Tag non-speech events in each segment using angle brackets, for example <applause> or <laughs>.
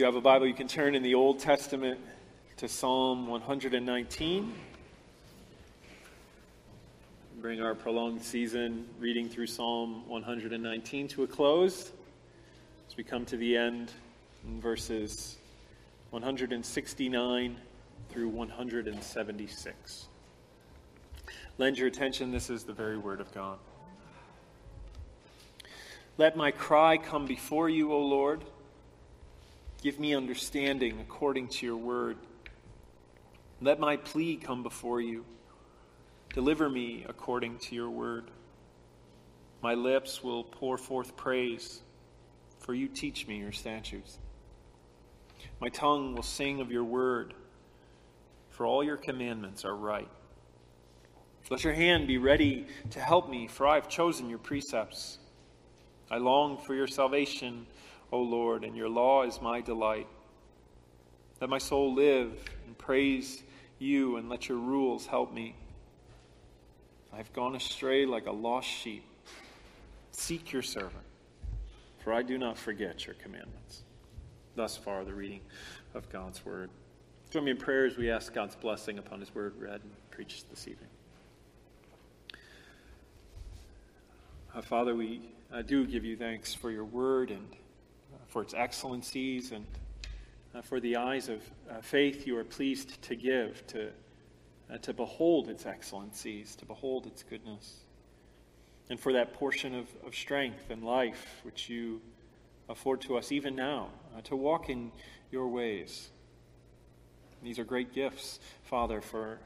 you have a Bible, you can turn in the Old Testament to Psalm 119. Bring our prolonged season reading through Psalm 119 to a close as we come to the end in verses 169 through 176. Lend your attention, this is the very word of God. Let my cry come before you, O Lord. Give me understanding according to your word. Let my plea come before you. Deliver me according to your word. My lips will pour forth praise, for you teach me your statutes. My tongue will sing of your word, for all your commandments are right. Let your hand be ready to help me, for I have chosen your precepts. I long for your salvation, O Lord, and your law is my delight. Let my soul live and praise you, and let your rules help me. I have gone astray like a lost sheep. Seek your servant, for I do not forget your commandments. Thus far, the reading of God's word. Join me in prayer as we ask God's blessing upon his word read and preached this evening. Uh, Father, we uh, do give you thanks for your word and for its excellencies and uh, for the eyes of uh, faith you are pleased to give to, uh, to behold its excellencies, to behold its goodness, and for that portion of, of strength and life which you afford to us even now to walk in your ways. These are great gifts, Father, for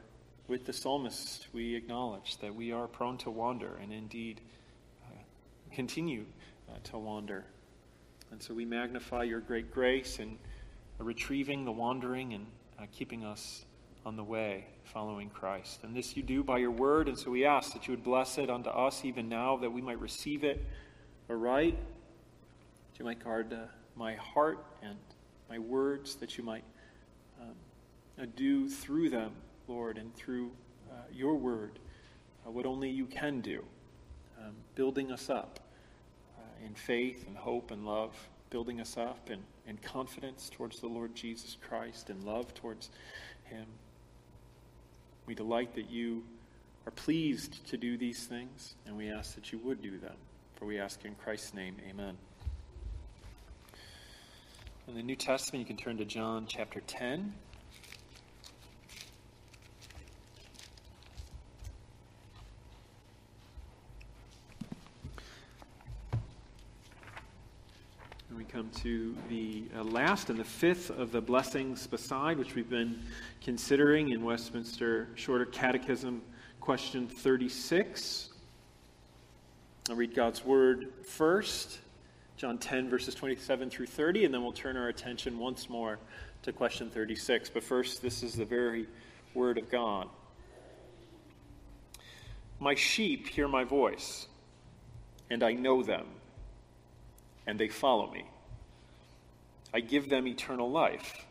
with the psalmist we acknowledge that we are prone to wander and indeed continue uh, to wander. And so we magnify your great grace in uh, retrieving the wandering and uh, keeping us on the way following Christ. And this you do by your word, and so we ask that you would bless it unto us even now, that we might receive it aright, that you might guard uh, my heart and my words, that you might um, uh, do through them, Lord, and through uh, your word what only you can do, um, building us up in faith and hope and love, building us up and, in confidence towards the Lord Jesus Christ and love towards Him. We delight that you are pleased to do these things, and we ask that you would do them. For we ask in Christ's name, amen. In the New Testament, you can turn to John chapter 10. Come to the uh, last and the fifth of the blessings beside, which we've been considering in Westminster Shorter Catechism, question 36. I'll read God's word first, John 10, verses 27 through 30, and then we'll turn our attention once more to question 36. But first, this is the very word of God. My sheep hear my voice, and I know them, and they follow me. I give them eternal life,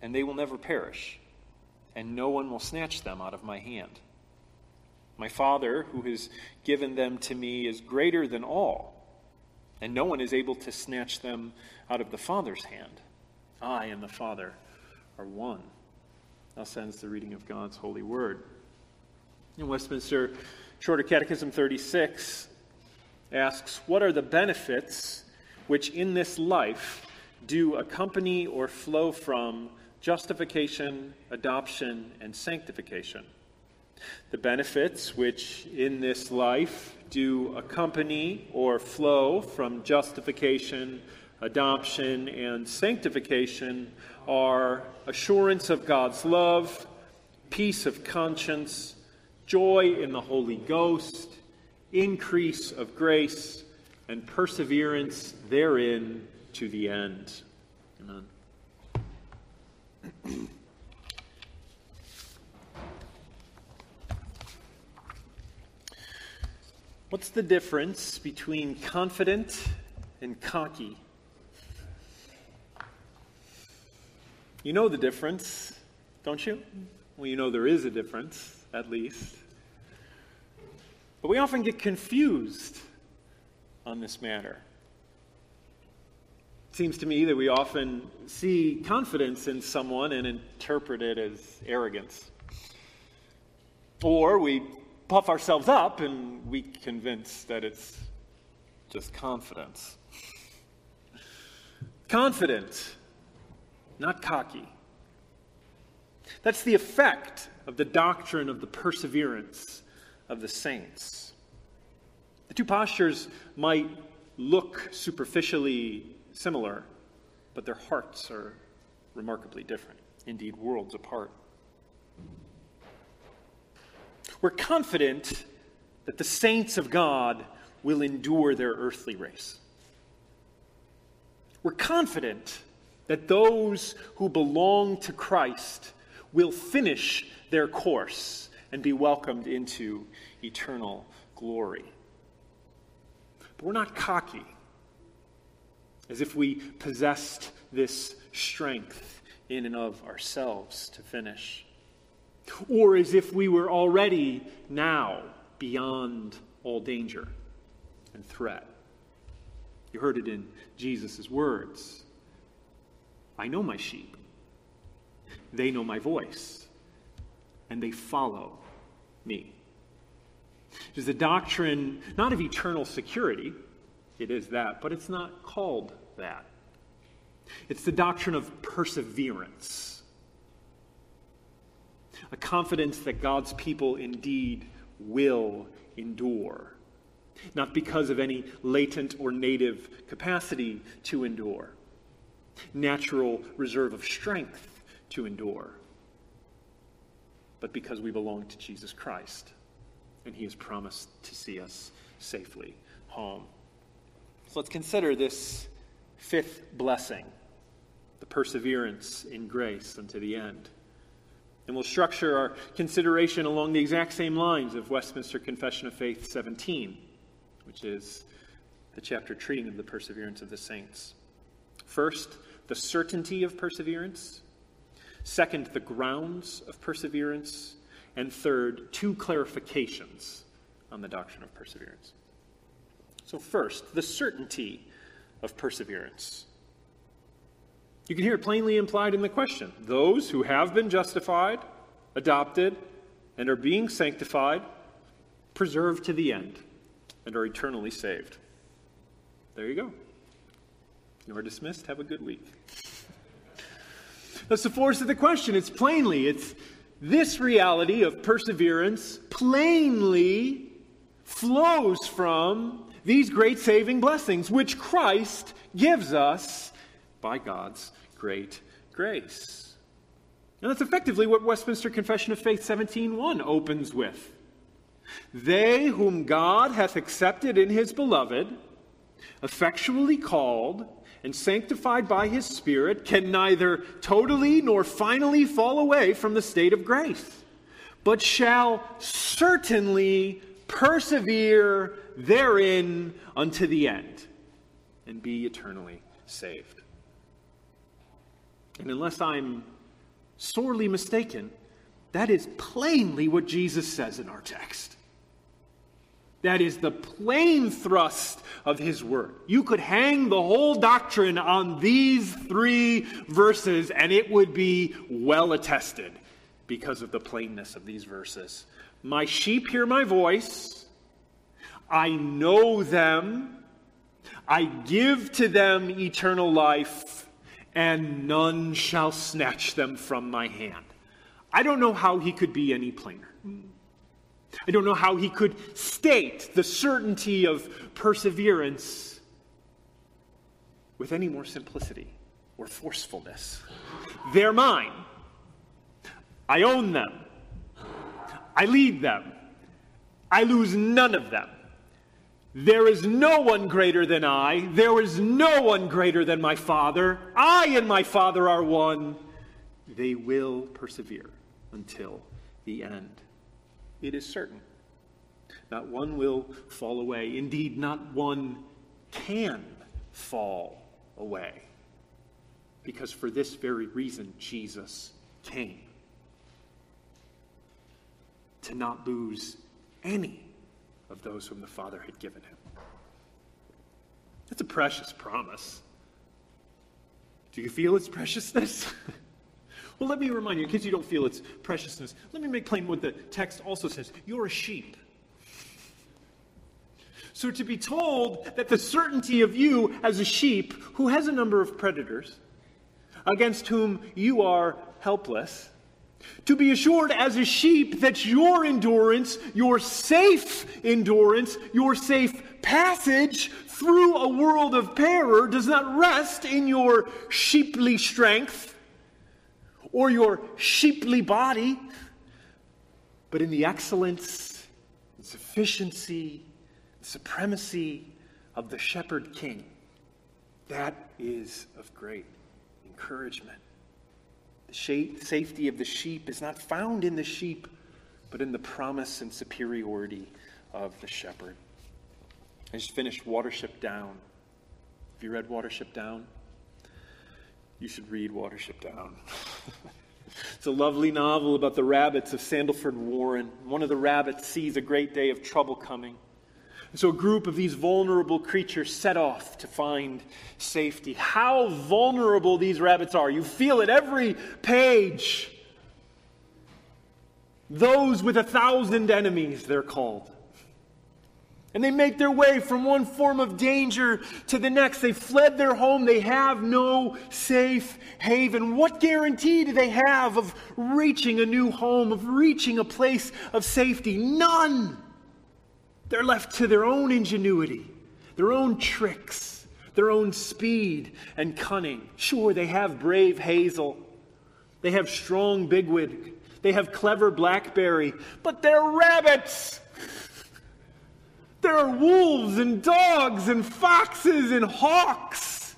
and they will never perish, and no one will snatch them out of my hand. My Father, who has given them to me, is greater than all, and no one is able to snatch them out of the Father's hand. I and the Father are one. Thus ends the reading of God's holy word. In Westminster Shorter Catechism 36 asks, What are the benefits which in this life do accompany or flow from justification, adoption, and sanctification. The benefits which in this life do accompany or flow from justification, adoption, and sanctification are assurance of God's love, peace of conscience, joy in the Holy Ghost, increase of grace, and perseverance therein to the end. Amen. What's the difference between confident and cocky? You know the difference, don't you? Well, you know there is a difference, at least. But we often get confused on this matter. Seems to me that we often see confidence in someone and interpret it as arrogance. Or we puff ourselves up and we convince that it's just confidence. Confident, not cocky. That's the effect of the doctrine of the perseverance of the saints. The two postures might look superficially similar, but their hearts are remarkably different, indeed, worlds apart. We're confident that the saints of God will endure their earthly race. We're confident that those who belong to Christ will finish their course and be welcomed into eternal glory. But we're not cocky, as if we possessed this strength in and of ourselves to finish, or as if we were already now beyond all danger and threat. You heard it in Jesus' words I know my sheep, they know my voice, and they follow me. It is the doctrine not of eternal security, it is that, but it's not called that. It's the doctrine of perseverance, a confidence that God's people indeed will endure, not because of any latent or native capacity to endure, natural reserve of strength to endure, but because we belong to Jesus Christ and he has promised to see us safely home. So let's consider this fifth blessing the perseverance in grace unto the end. And we'll structure our consideration along the exact same lines of Westminster Confession of Faith 17, which is the chapter treating of the perseverance of the saints. First, the certainty of perseverance. Second, the grounds of perseverance. And third, two clarifications on the doctrine of perseverance. So, first, the certainty of perseverance. You can hear it plainly implied in the question those who have been justified, adopted, and are being sanctified, preserved to the end, and are eternally saved. There you go. You are dismissed. Have a good week. That's the force of the question. It's plainly, it's this reality of perseverance plainly flows from these great saving blessings, which Christ gives us by God's great grace. And that's effectively what Westminster Confession of Faith 17.1 opens with. They whom God hath accepted in his beloved, effectually called, and sanctified by his Spirit can neither totally nor finally fall away from the state of grace, but shall certainly persevere therein unto the end and be eternally saved. And unless I'm sorely mistaken, that is plainly what Jesus says in our text. That is the plain thrust of his word. You could hang the whole doctrine on these three verses, and it would be well attested because of the plainness of these verses. My sheep hear my voice, I know them, I give to them eternal life, and none shall snatch them from my hand. I don't know how he could be any plainer. I don't know how he could state the certainty of perseverance with any more simplicity or forcefulness. They're mine. I own them. I lead them. I lose none of them. There is no one greater than I. There is no one greater than my Father. I and my Father are one. They will persevere until the end. It is certain. Not one will fall away. Indeed, not one can fall away. Because for this very reason, Jesus came to not lose any of those whom the Father had given him. That's a precious promise. Do you feel its preciousness? <laughs> well, let me remind you, in case you don't feel its preciousness, let me make plain what the text also says. You're a sheep. So to be told that the certainty of you as a sheep who has a number of predators against whom you are helpless, to be assured as a sheep that your endurance, your safe endurance, your safe passage through a world of peril does not rest in your sheeply strength or your sheeply body, but in the excellence, sufficiency, supremacy of the shepherd king. That is of great encouragement. The safety of the sheep is not found in the sheep, but in the promise and superiority of the shepherd. I just finished Watership Down. Have you read Watership Down? You should read Watership Down. <laughs> it's a lovely novel about the rabbits of Sandleford Warren. One of the rabbits sees a great day of trouble coming. And so a group of these vulnerable creatures set off to find safety. How vulnerable these rabbits are. You feel it every page. Those with a thousand enemies, they're called. And they make their way from one form of danger to the next. They fled their home. They have no safe haven. What guarantee do they have of reaching a new home, of reaching a place of safety? None. They're left to their own ingenuity, their own tricks, their own speed and cunning. Sure, they have brave Hazel, they have strong Bigwig, they have clever Blackberry, but they're rabbits. There are wolves and dogs and foxes and hawks.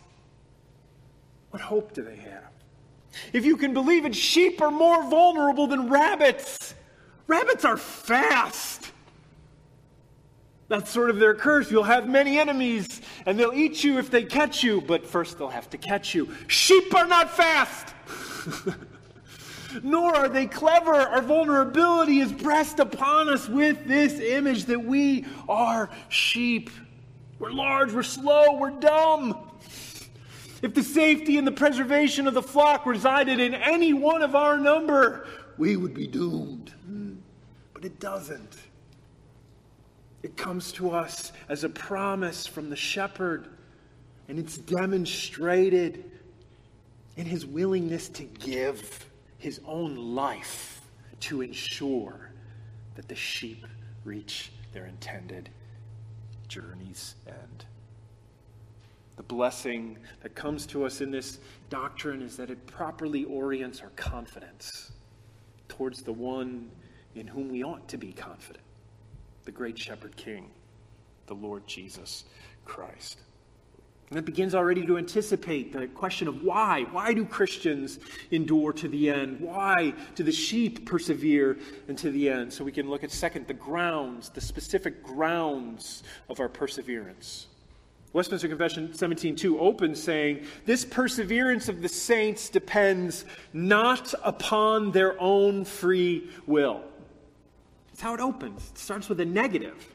What hope do they have? If you can believe it, sheep are more vulnerable than rabbits. Rabbits are fast. That's sort of their curse. You'll have many enemies, and they'll eat you if they catch you, but first they'll have to catch you. Sheep are not fast. <laughs> nor are they clever. Our vulnerability is pressed upon us with this image that we are sheep. We're large, we're slow, we're dumb. If the safety and the preservation of the flock resided in any one of our number, we would be doomed. But it doesn't. It comes to us as a promise from the shepherd, and it's demonstrated in his willingness to give his own life to ensure that the sheep reach their intended journey's end. The blessing that comes to us in this doctrine is that it properly orients our confidence towards the one in whom we ought to be confident the great shepherd king, the Lord Jesus Christ. And it begins already to anticipate the question of why. Why do Christians endure to the end? Why do the sheep persevere until the end? So we can look at, second, the grounds, the specific grounds of our perseverance. Westminster Confession 17:2 opens saying, "This perseverance of the saints depends not upon their own free will." That's how it opens. It starts with a negative.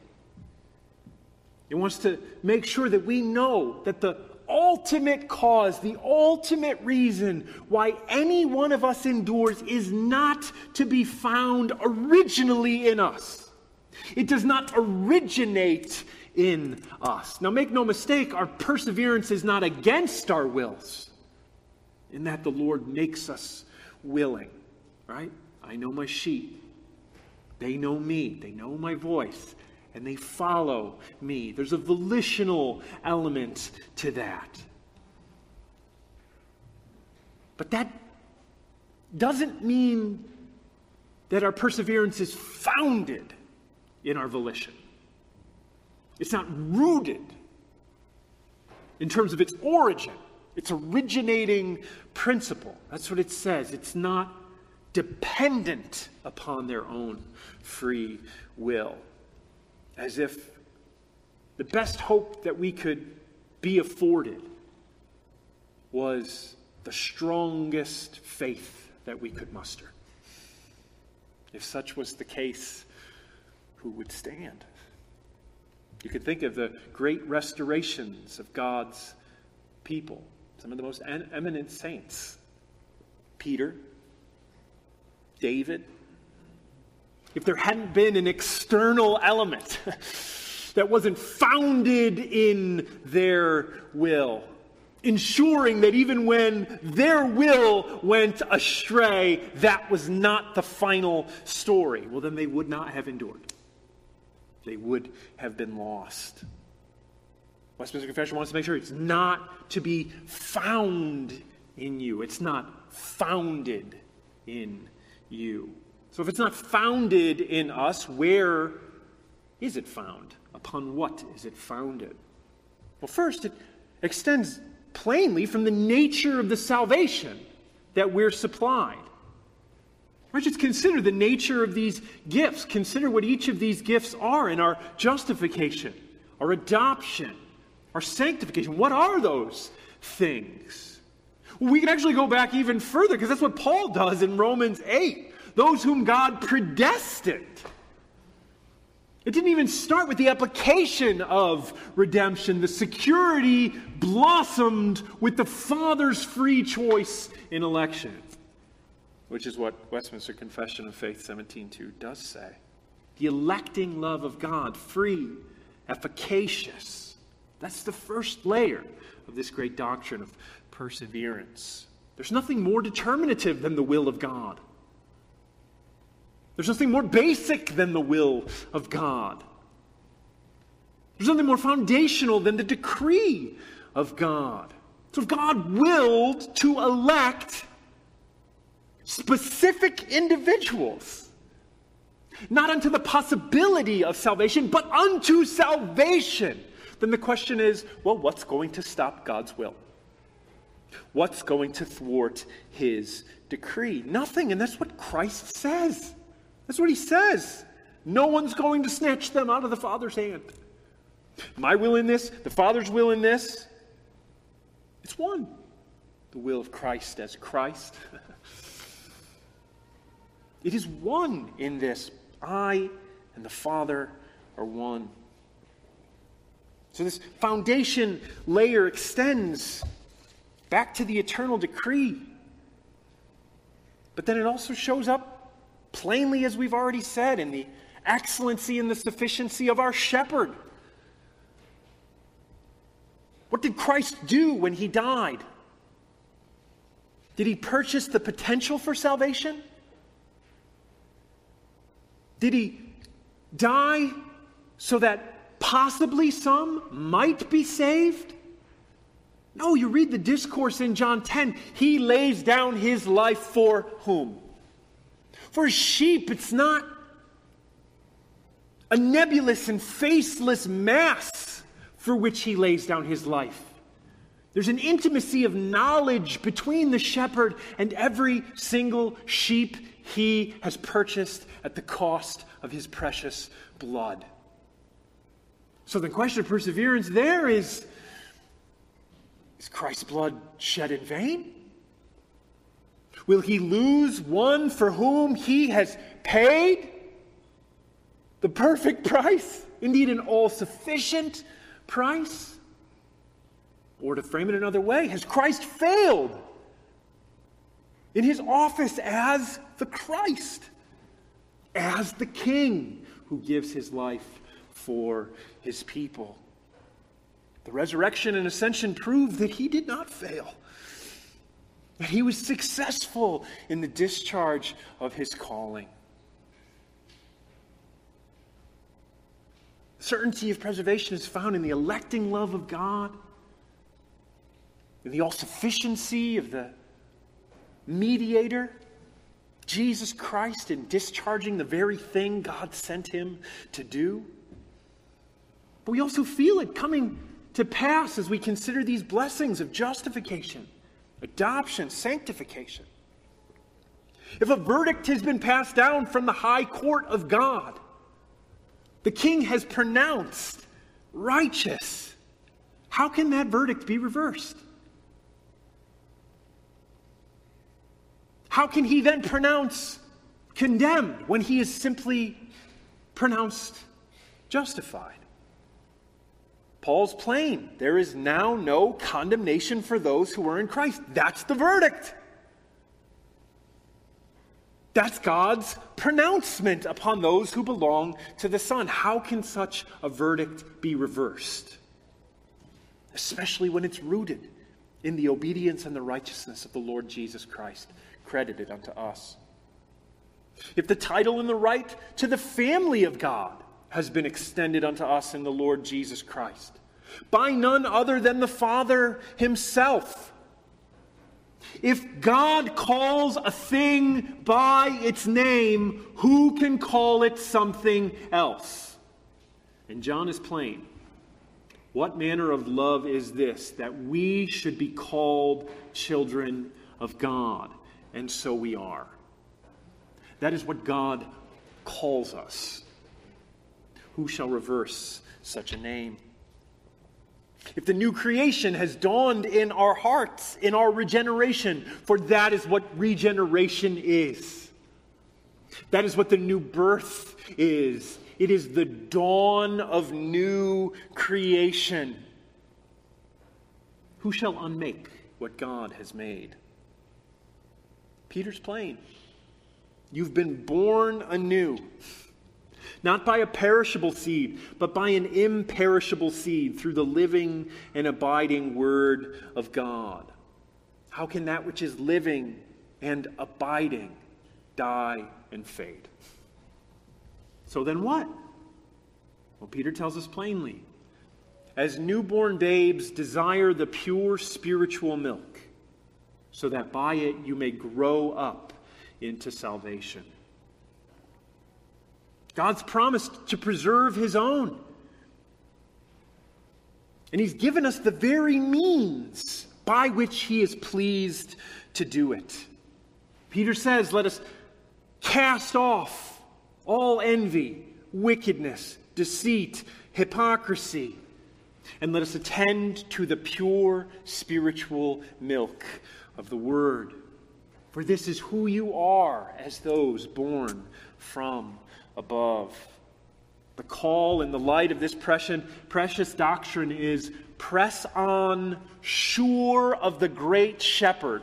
It wants to make sure that we know that the ultimate cause, the ultimate reason why any one of us endures is not to be found originally in us. It does not originate in us. Now, make no mistake, our perseverance is not against our wills, in that the Lord makes us willing, right? I know my sheep. They know me. They know my voice and they follow me. There's a volitional element to that. But that doesn't mean that our perseverance is founded in our volition. It's not rooted in terms of its origin, its originating principle. That's what it says. It's not dependent upon their own free will as if the best hope that we could be afforded was the strongest faith that we could muster. If such was the case, who would stand? You could think of the great restorations of God's people some of the most eminent saints Peter, David. If there hadn't been an external element <laughs> that wasn't founded in their will, ensuring that even when their will went astray, that was not the final story, well, then they would not have endured. They would have been lost. Westminster Confession wants to make sure it's not to be found in you, it's not founded in you. So if it's not founded in us, where is it found? Upon what is it founded? Well, first, it extends plainly from the nature of the salvation that we're supplied. Right, just consider the nature of these gifts. Consider what each of these gifts are in our justification, our adoption, our sanctification. What are those things? Well, we can actually go back even further because that's what Paul does in Romans 8. Those whom God predestined it didn't even start with the application of redemption. The security blossomed with the Father's free choice in election, which is what Westminster Confession of Faith 17.2 does say. The electing love of God, free, efficacious. That's the first layer of this great doctrine of perseverance. There's nothing more determinative than the will of God. There's nothing more basic than the will of God. There's nothing more foundational than the decree of God. So if God willed to elect specific individuals, not unto the possibility of salvation, but unto salvation, then the question is well, what's going to stop God's will? What's going to thwart his decree? Nothing, and that's what Christ says. That's what he says. No one's going to snatch them out of the Father's hand. My will in this, the Father's will in this, it's one. The will of Christ as Christ. <laughs> it is one in this. I and the Father are one. So this foundation layer extends back to the eternal decree. But then it also shows up plainly, as we've already said, in the excellency and the sufficiency of our shepherd. What did Christ do when he died? Did he purchase the potential for salvation? Did he die so that possibly some might be saved? No, you read the discourse in John 10. He lays down his life for whom? For sheep, it's not a nebulous and faceless mass for which he lays down his life. There's an intimacy of knowledge between the shepherd and every single sheep he has purchased at the cost of his precious blood. So the question of perseverance there is is Christ's blood shed in vain? Will he lose one for whom he has paid the perfect <laughs> price? Indeed, an all sufficient price? Or to frame it another way, has Christ failed in his office as the Christ, as the King who gives his life for his people? The resurrection and ascension prove that he did not fail that he was successful in the discharge of his calling. Certainty of preservation is found in the electing love of God, in the all sufficiency of the mediator, Jesus Christ, in discharging the very thing God sent him to do. But we also feel it coming to pass as we consider these blessings of justification adoption, sanctification. If a verdict has been passed down from the high court of God, the king has pronounced righteous, how can that verdict be reversed? How can he then pronounce condemned when he is simply pronounced justified? Paul's plain. There is now no condemnation for those who are in Christ. That's the verdict. That's God's pronouncement upon those who belong to the Son. How can such a verdict be reversed? Especially when it's rooted in the obedience and the righteousness of the Lord Jesus Christ, credited unto us. If the title and the right to the family of God has been extended unto us in the Lord Jesus Christ, by none other than the Father Himself if God calls a thing by its name, who can call it something else? And John is plain. What manner of love is this, that we should be called children of God? And so we are. That is what God calls us. Who shall reverse such a name? if the new creation has dawned in our hearts, in our regeneration, for that is what regeneration is. That is what the new birth is. It is the dawn of new creation. Who shall unmake what God has made? Peter's plain. You've been born anew not by a perishable seed, but by an imperishable seed through the living and abiding Word of God. How can that which is living and abiding die and fade? So then what? Well, Peter tells us plainly as newborn babes desire the pure spiritual milk, so that by it you may grow up into salvation. God's promised to preserve his own. And he's given us the very means by which he is pleased to do it. Peter says, Let us cast off all envy, wickedness, deceit, hypocrisy, and let us attend to the pure spiritual milk of the Word. For this is who you are as those born from above. The call in the light of this precious, doctrine is press on, sure of the great shepherd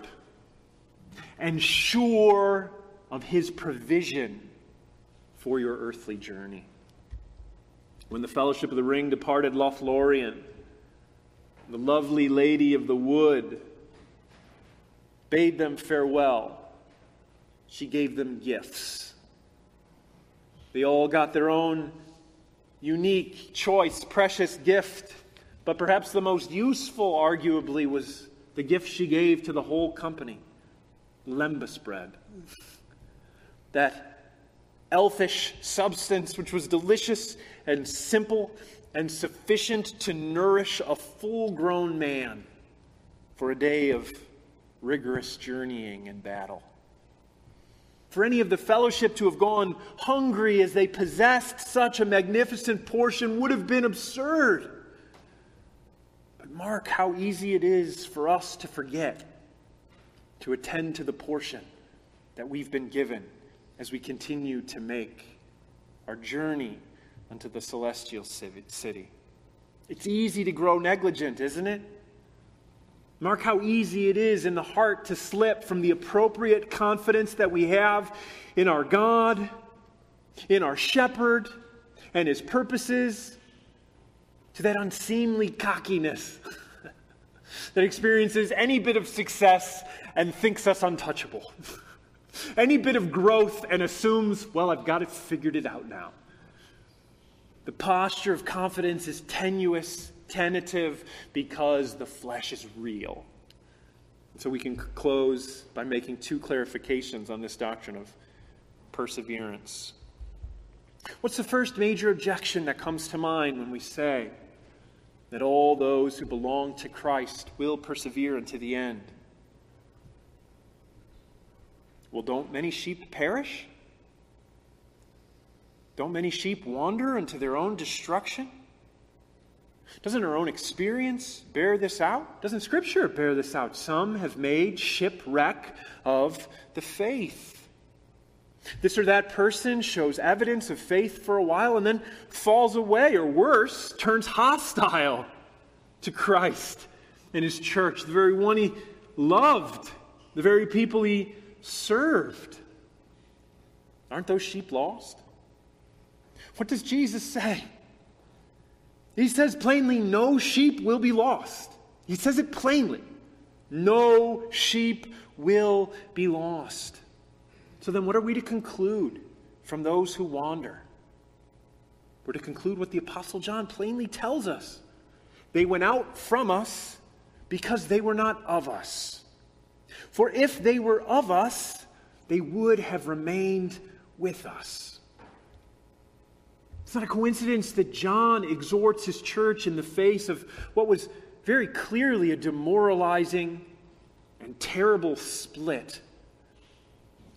and sure of his provision for your earthly journey. When the Fellowship of the Ring departed Lothlorien, the lovely lady of the wood bade them farewell. She gave them gifts. They all got their own unique, choice, precious gift. But perhaps the most useful, arguably, was the gift she gave to the whole company lembas bread. That elfish substance, which was delicious and simple and sufficient to nourish a full grown man for a day of rigorous journeying and battle for any of the fellowship to have gone hungry as they possessed such a magnificent portion would have been absurd. But mark how easy it is for us to forget to attend to the portion that we've been given as we continue to make our journey unto the celestial city. It's easy to grow negligent, isn't it? Mark how easy it is in the heart to slip from the appropriate confidence that we have in our God, in our shepherd, and his purposes, to that unseemly cockiness <laughs> that experiences any bit of success and thinks us untouchable, <laughs> any bit of growth and assumes, well, I've got it figured it out now. The posture of confidence is tenuous tentative because the flesh is real. So we can close by making two clarifications on this doctrine of perseverance. What's the first major objection that comes to mind when we say that all those who belong to Christ will persevere unto the end? Well, don't many sheep perish? Don't many sheep wander into their own destruction? Doesn't our own experience bear this out? Doesn't Scripture bear this out? Some have made shipwreck of the faith. This or that person shows evidence of faith for a while and then falls away, or worse, turns hostile to Christ and his church, the very one he loved, the very people he served. Aren't those sheep lost? What does Jesus say? He says plainly, no sheep will be lost. He says it plainly. No sheep will be lost. So then, what are we to conclude from those who wander? We're to conclude what the Apostle John plainly tells us. They went out from us because they were not of us. For if they were of us, they would have remained with us. It's not a coincidence that John exhorts his church in the face of what was very clearly a demoralizing and terrible split.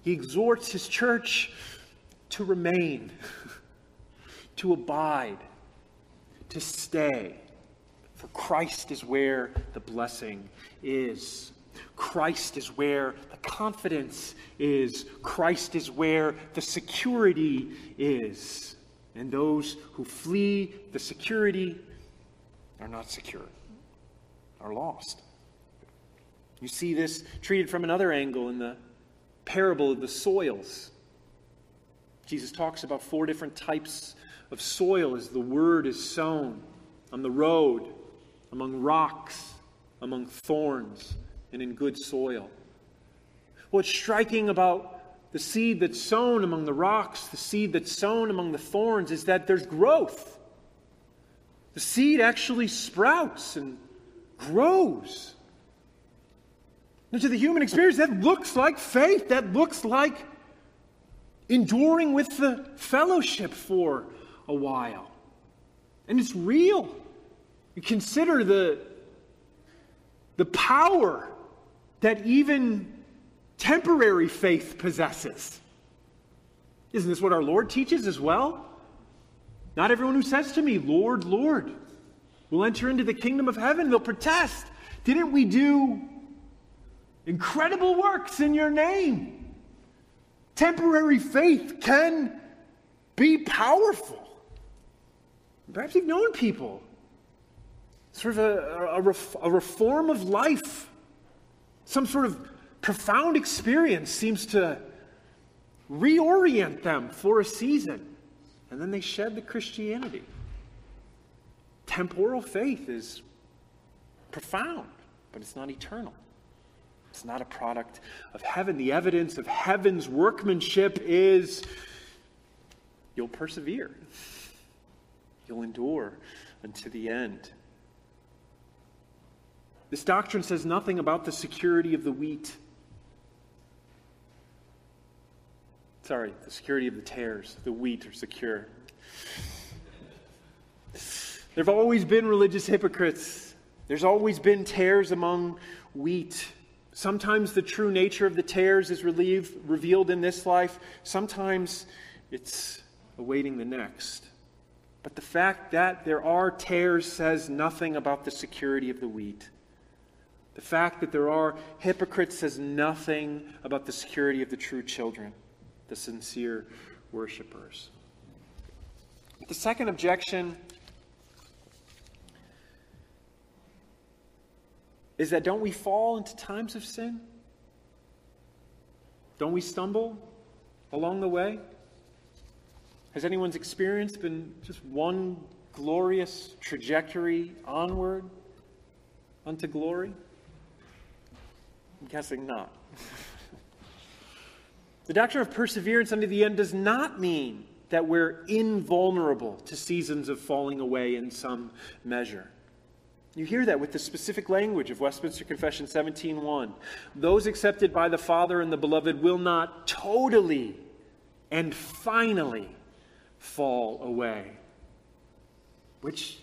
He exhorts his church to remain, <laughs> to abide, to stay. For Christ is where the blessing is. Christ is where the confidence is. Christ is where the security is. And those who flee the security are not secure, are lost. You see this treated from another angle in the parable of the soils. Jesus talks about four different types of soil as the word is sown on the road, among rocks, among thorns, and in good soil. What's striking about the seed that's sown among the rocks, the seed that's sown among the thorns, is that there's growth. The seed actually sprouts and grows. And to the human experience, that looks like faith. That looks like enduring with the fellowship for a while. And it's real. You consider the, the power that even temporary faith possesses. Isn't this what our Lord teaches as well? Not everyone who says to me, Lord, Lord, will enter into the kingdom of heaven. They'll protest. Didn't we do incredible works in your name? Temporary faith can be powerful. Perhaps you've known people. Sort of a, a, a reform of life. Some sort of profound experience seems to reorient them for a season. And then they shed the Christianity. Temporal faith is profound, but it's not eternal. It's not a product of heaven. The evidence of heaven's workmanship is you'll persevere, you'll endure unto the end. This doctrine says nothing about the security of the wheat. Sorry, the security of the tares. The wheat are secure. There have always been religious hypocrites. There's always been tares among wheat. Sometimes the true nature of the tares is relieved, revealed in this life. Sometimes it's awaiting the next. But the fact that there are tares says nothing about the security of the wheat. The fact that there are hypocrites says nothing about the security of the true children the sincere worshipers. The second objection is that don't we fall into times of sin? Don't we stumble along the way? Has anyone's experience been just one glorious trajectory onward unto glory? I'm guessing not. <laughs> The doctrine of perseverance unto the end does not mean that we're invulnerable to seasons of falling away in some measure. You hear that with the specific language of Westminster Confession 17:1. Those accepted by the Father and the beloved will not totally and finally fall away. Which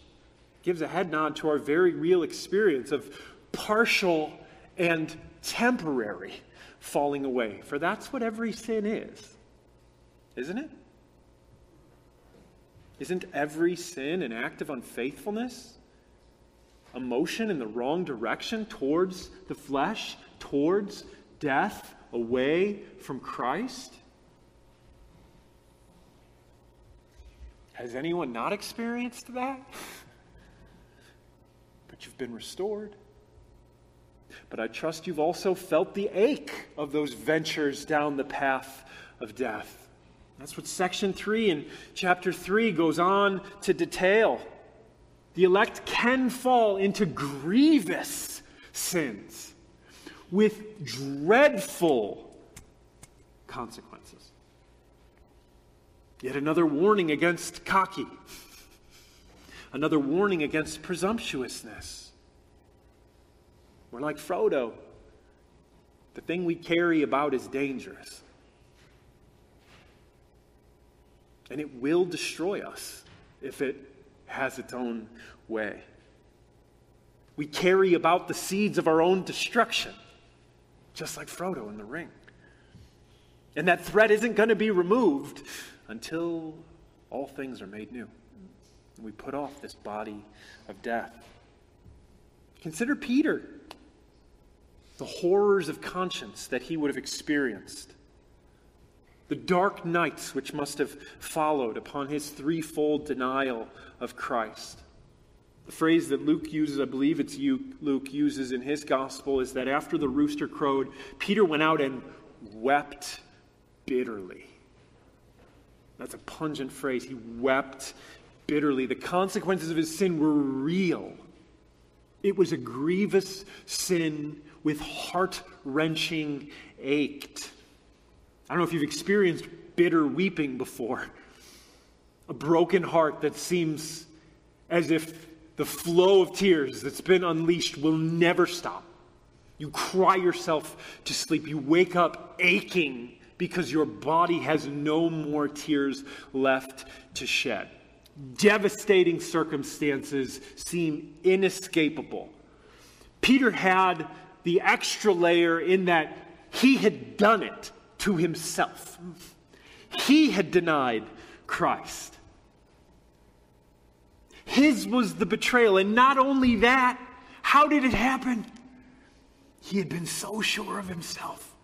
gives a head nod to our very real experience of partial and temporary falling away. For that's what every sin is, isn't it? Isn't every sin an act of unfaithfulness? A motion in the wrong direction towards the flesh, towards death, away from Christ? Has anyone not experienced that? <laughs> but you've been restored. But I trust you've also felt the ache of those ventures down the path of death. That's what section 3 in chapter 3 goes on to detail. The elect can fall into grievous sins with dreadful consequences. Yet another warning against cocky, another warning against presumptuousness. We're like Frodo. The thing we carry about is dangerous. And it will destroy us if it has its own way. We carry about the seeds of our own destruction, just like Frodo in the ring. And that threat isn't going to be removed until all things are made new. We put off this body of death. Consider Peter, the horrors of conscience that he would have experienced, the dark nights which must have followed upon his threefold denial of Christ. The phrase that Luke uses, I believe it's Luke uses in his gospel, is that after the rooster crowed, Peter went out and wept bitterly. That's a pungent phrase. He wept bitterly. The consequences of his sin were real. It was a grievous sin with heart wrenching ached. I don't know if you've experienced bitter weeping before. A broken heart that seems as if the flow of tears that's been unleashed will never stop. You cry yourself to sleep. You wake up aching because your body has no more tears left to shed. Devastating circumstances seem inescapable. Peter had the extra layer in that he had done it to himself. He had denied Christ. His was the betrayal. And not only that, how did it happen? He had been so sure of himself.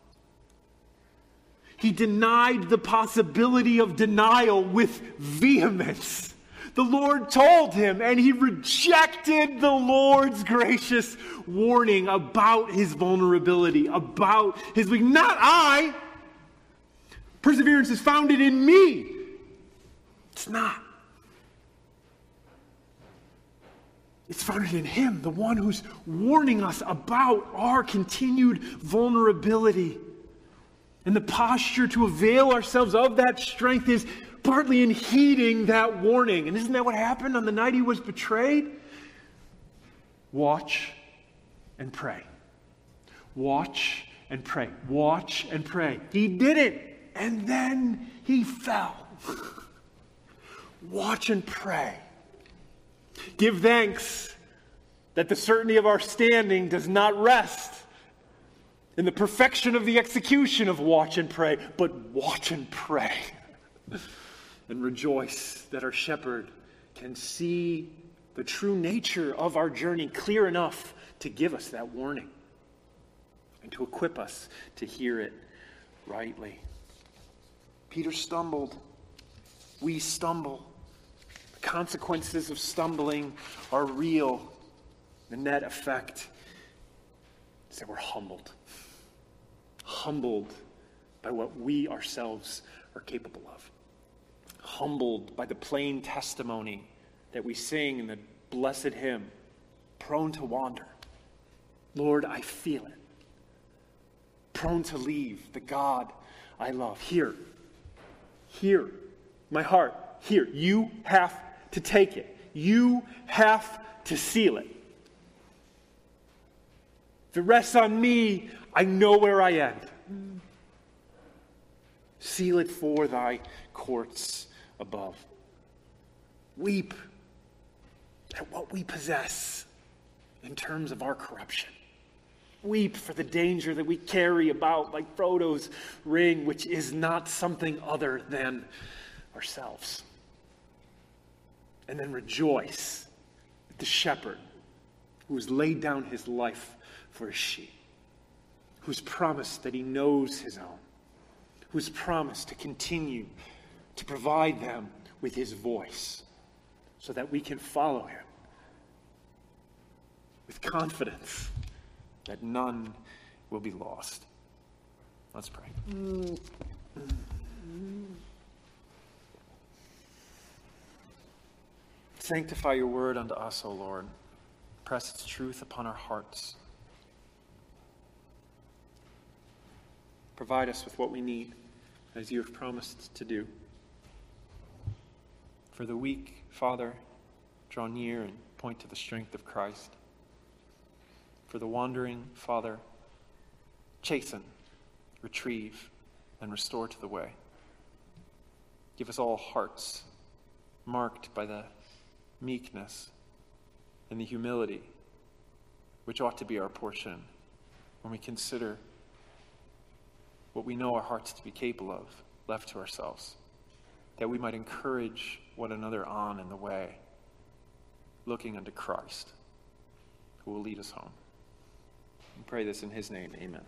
He denied the possibility of denial with vehemence. The Lord told him, and he rejected the Lord's gracious warning about his vulnerability, about his weakness. Not I. Perseverance is founded in me. It's not. It's founded in Him, the one who's warning us about our continued vulnerability. And the posture to avail ourselves of that strength is partly in heeding that warning. And isn't that what happened on the night he was betrayed? Watch and pray. Watch and pray. Watch and pray. He did it, and then he fell. Watch and pray. Give thanks that the certainty of our standing does not rest in the perfection of the execution of watch and pray, but watch and pray. <laughs> and rejoice that our shepherd can see the true nature of our journey clear enough to give us that warning and to equip us to hear it rightly. Peter stumbled. We stumble. The consequences of stumbling are real. The net effect is that we're humbled humbled by what we ourselves are capable of, humbled by the plain testimony that we sing in the blessed hymn, prone to wander. Lord, I feel it. Prone to leave the God I love. Here, here, my heart, here. You have to take it. You have to seal it. If it rests on me, I know where I end. Seal it for thy courts above. Weep at what we possess in terms of our corruption. Weep for the danger that we carry about, like Frodo's ring, which is not something other than ourselves. And then rejoice at the shepherd who has laid down his life for his sheep who's promised that he knows his own, who's promised to continue to provide them with his voice so that we can follow him with confidence that none will be lost. Let's pray. Sanctify your word unto us, O Lord. Press its truth upon our hearts. Provide us with what we need, as you have promised to do. For the weak, Father, draw near and point to the strength of Christ. For the wandering, Father, chasten, retrieve, and restore to the way. Give us all hearts marked by the meekness and the humility which ought to be our portion when we consider what we know our hearts to be capable of left to ourselves, that we might encourage one another on in the way, looking unto Christ, who will lead us home. We pray this in his name. Amen.